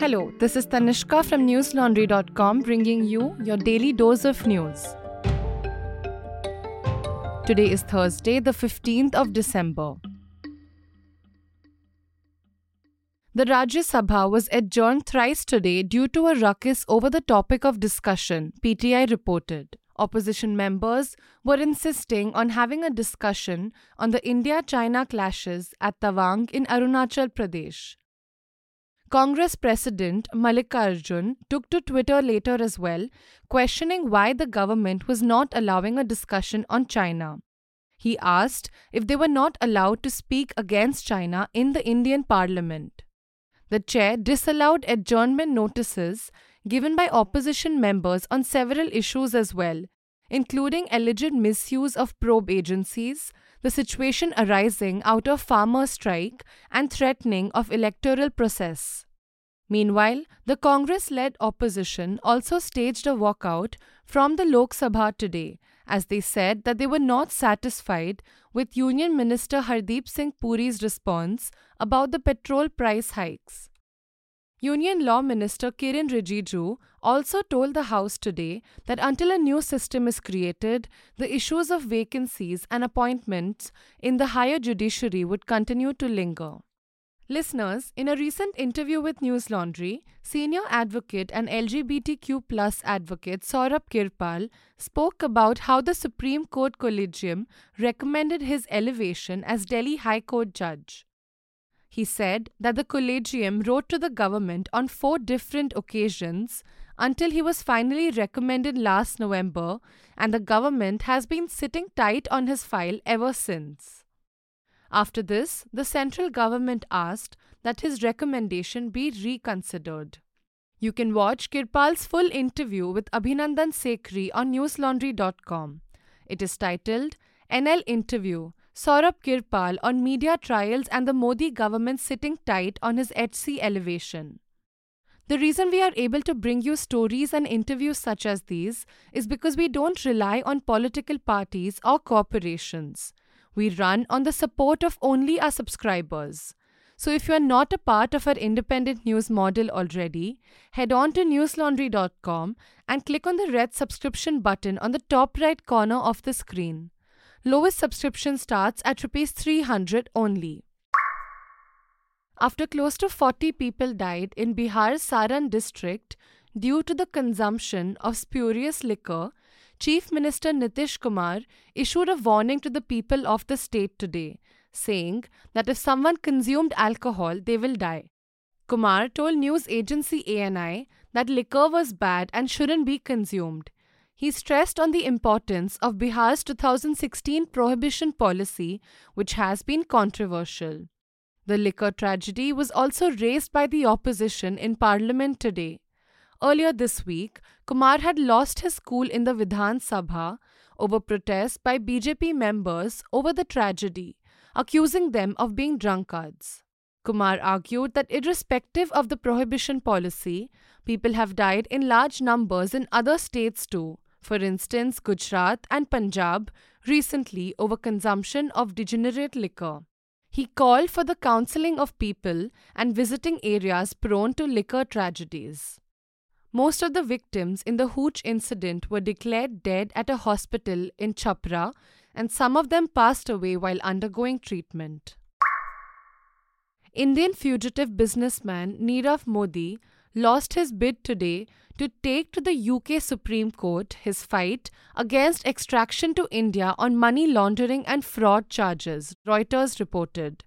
Hello, this is Tanishka from newslaundry.com bringing you your daily dose of news. Today is Thursday, the 15th of December. The Rajya Sabha was adjourned thrice today due to a ruckus over the topic of discussion, PTI reported. Opposition members were insisting on having a discussion on the India China clashes at Tawang in Arunachal Pradesh. Congress President Mallikarjun took to Twitter later as well, questioning why the government was not allowing a discussion on China. He asked if they were not allowed to speak against China in the Indian Parliament. The chair disallowed adjournment notices given by opposition members on several issues as well, including alleged misuse of probe agencies, the situation arising out of farmer strike, and threatening of electoral process. Meanwhile, the Congress led opposition also staged a walkout from the Lok Sabha today, as they said that they were not satisfied with Union Minister Hardeep Singh Puri's response about the petrol price hikes. Union Law Minister Kiren Rijiju also told the House today that until a new system is created, the issues of vacancies and appointments in the higher judiciary would continue to linger. Listeners, in a recent interview with News Laundry, senior advocate and LGBTQ plus advocate Saurabh Kirpal spoke about how the Supreme Court Collegium recommended his elevation as Delhi High Court judge. He said that the Collegium wrote to the government on four different occasions until he was finally recommended last November, and the government has been sitting tight on his file ever since. After this, the central government asked that his recommendation be reconsidered. You can watch Kirpal's full interview with Abhinandan Sekhri on newslaundry.com. It is titled NL Interview Saurabh Kirpal on media trials and the Modi government sitting tight on his HC elevation. The reason we are able to bring you stories and interviews such as these is because we don't rely on political parties or corporations. We run on the support of only our subscribers. So if you are not a part of our independent news model already, head on to newslaundry.com and click on the red subscription button on the top right corner of the screen. Lowest subscription starts at rupees 300 only. After close to 40 people died in Bihar's Saran district due to the consumption of spurious liquor, Chief Minister Nitish Kumar issued a warning to the people of the state today, saying that if someone consumed alcohol, they will die. Kumar told news agency ANI that liquor was bad and shouldn't be consumed. He stressed on the importance of Bihar's 2016 prohibition policy, which has been controversial. The liquor tragedy was also raised by the opposition in parliament today. Earlier this week, Kumar had lost his school in the Vidhan Sabha over protests by BJP members over the tragedy, accusing them of being drunkards. Kumar argued that irrespective of the prohibition policy, people have died in large numbers in other states too, for instance, Gujarat and Punjab, recently over consumption of degenerate liquor. He called for the counseling of people and visiting areas prone to liquor tragedies. Most of the victims in the Hooch incident were declared dead at a hospital in Chapra, and some of them passed away while undergoing treatment. Indian fugitive businessman Nirav Modi lost his bid today to take to the UK Supreme Court his fight against extraction to India on money laundering and fraud charges, Reuters reported.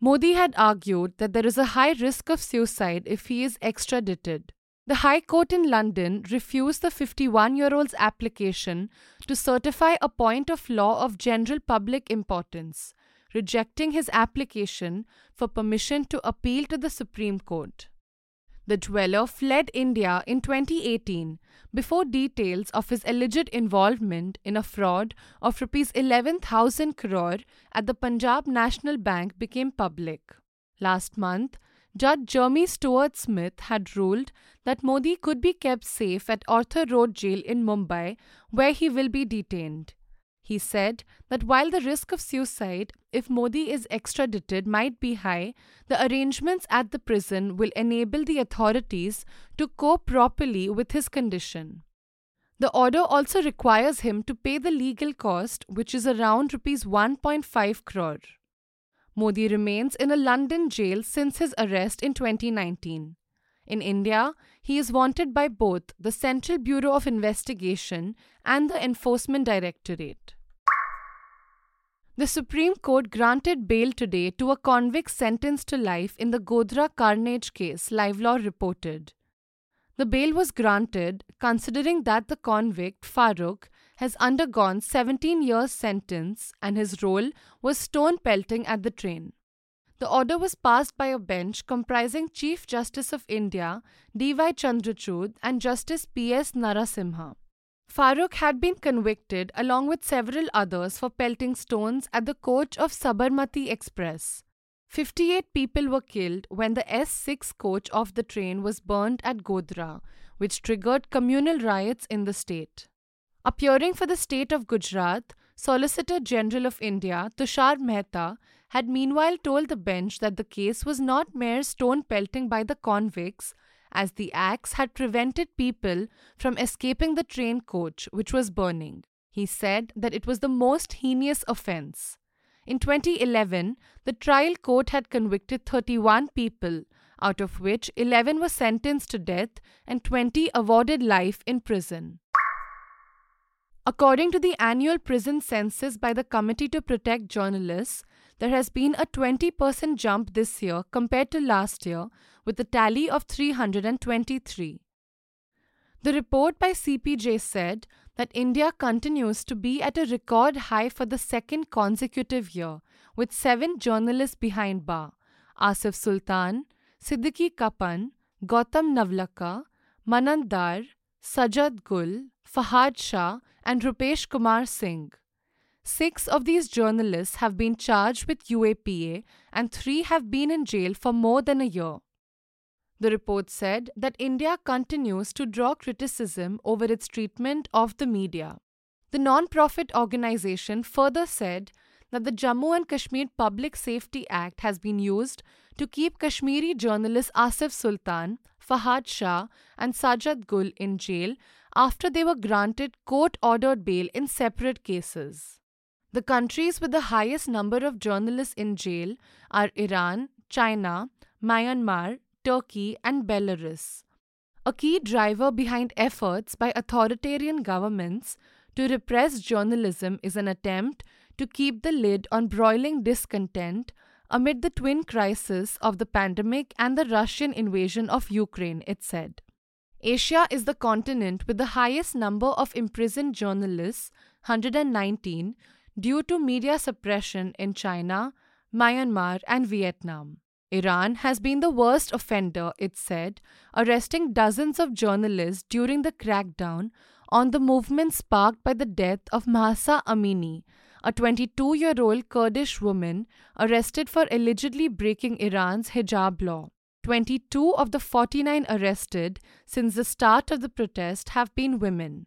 Modi had argued that there is a high risk of suicide if he is extradited. The High Court in London refused the 51 year old's application to certify a point of law of general public importance, rejecting his application for permission to appeal to the Supreme Court. The dweller fled India in 2018 before details of his alleged involvement in a fraud of rupees 11,000 crore at the Punjab National Bank became public. Last month, Judge Jeremy Stuart Smith had ruled that Modi could be kept safe at Arthur Road Jail in Mumbai, where he will be detained. He said that while the risk of suicide if Modi is extradited might be high, the arrangements at the prison will enable the authorities to cope properly with his condition. The order also requires him to pay the legal cost, which is around rupees 1.5 crore. Modi remains in a London jail since his arrest in 2019. In India, he is wanted by both the Central Bureau of Investigation and the Enforcement Directorate. The Supreme Court granted bail today to a convict sentenced to life in the Godhra carnage case, LiveLaw reported. The bail was granted considering that the convict, Farooq, has undergone 17 years sentence and his role was stone pelting at the train. The order was passed by a bench comprising Chief Justice of India D.Y. Chandrachud and Justice P.S. Narasimha. Farooq had been convicted along with several others for pelting stones at the coach of Sabarmati Express. 58 people were killed when the S6 coach of the train was burned at Godhra, which triggered communal riots in the state. Appearing for the state of Gujarat, Solicitor General of India Tushar Mehta had meanwhile told the bench that the case was not mere stone pelting by the convicts, as the axe had prevented people from escaping the train coach, which was burning. He said that it was the most heinous offense. In 2011, the trial court had convicted 31 people, out of which 11 were sentenced to death and 20 awarded life in prison. According to the annual prison census by the Committee to Protect Journalists, there has been a 20% jump this year compared to last year, with a tally of 323. The report by CPJ said that India continues to be at a record high for the second consecutive year, with seven journalists behind bar Asif Sultan, Siddique Kappan, Gautam Navlakha, Manan Dar, Sajad Gul, Fahad Shah, and Rupesh Kumar Singh. Six of these journalists have been charged with UAPA and three have been in jail for more than a year. The report said that India continues to draw criticism over its treatment of the media. The non profit organization further said that the Jammu and Kashmir Public Safety Act has been used to keep Kashmiri journalists Asif Sultan, Fahad Shah, and Sajad Gul in jail after they were granted court ordered bail in separate cases. The countries with the highest number of journalists in jail are Iran, China, Myanmar, Turkey, and Belarus. A key driver behind efforts by authoritarian governments to repress journalism is an attempt to keep the lid on broiling discontent amid the twin crises of the pandemic and the Russian invasion of Ukraine, it said. Asia is the continent with the highest number of imprisoned journalists, 119, due to media suppression in China, Myanmar, and Vietnam. Iran has been the worst offender, it said, arresting dozens of journalists during the crackdown on the movement sparked by the death of Mahsa Amini, a 22 year old Kurdish woman arrested for allegedly breaking Iran's hijab law. 22 of the 49 arrested since the start of the protest have been women.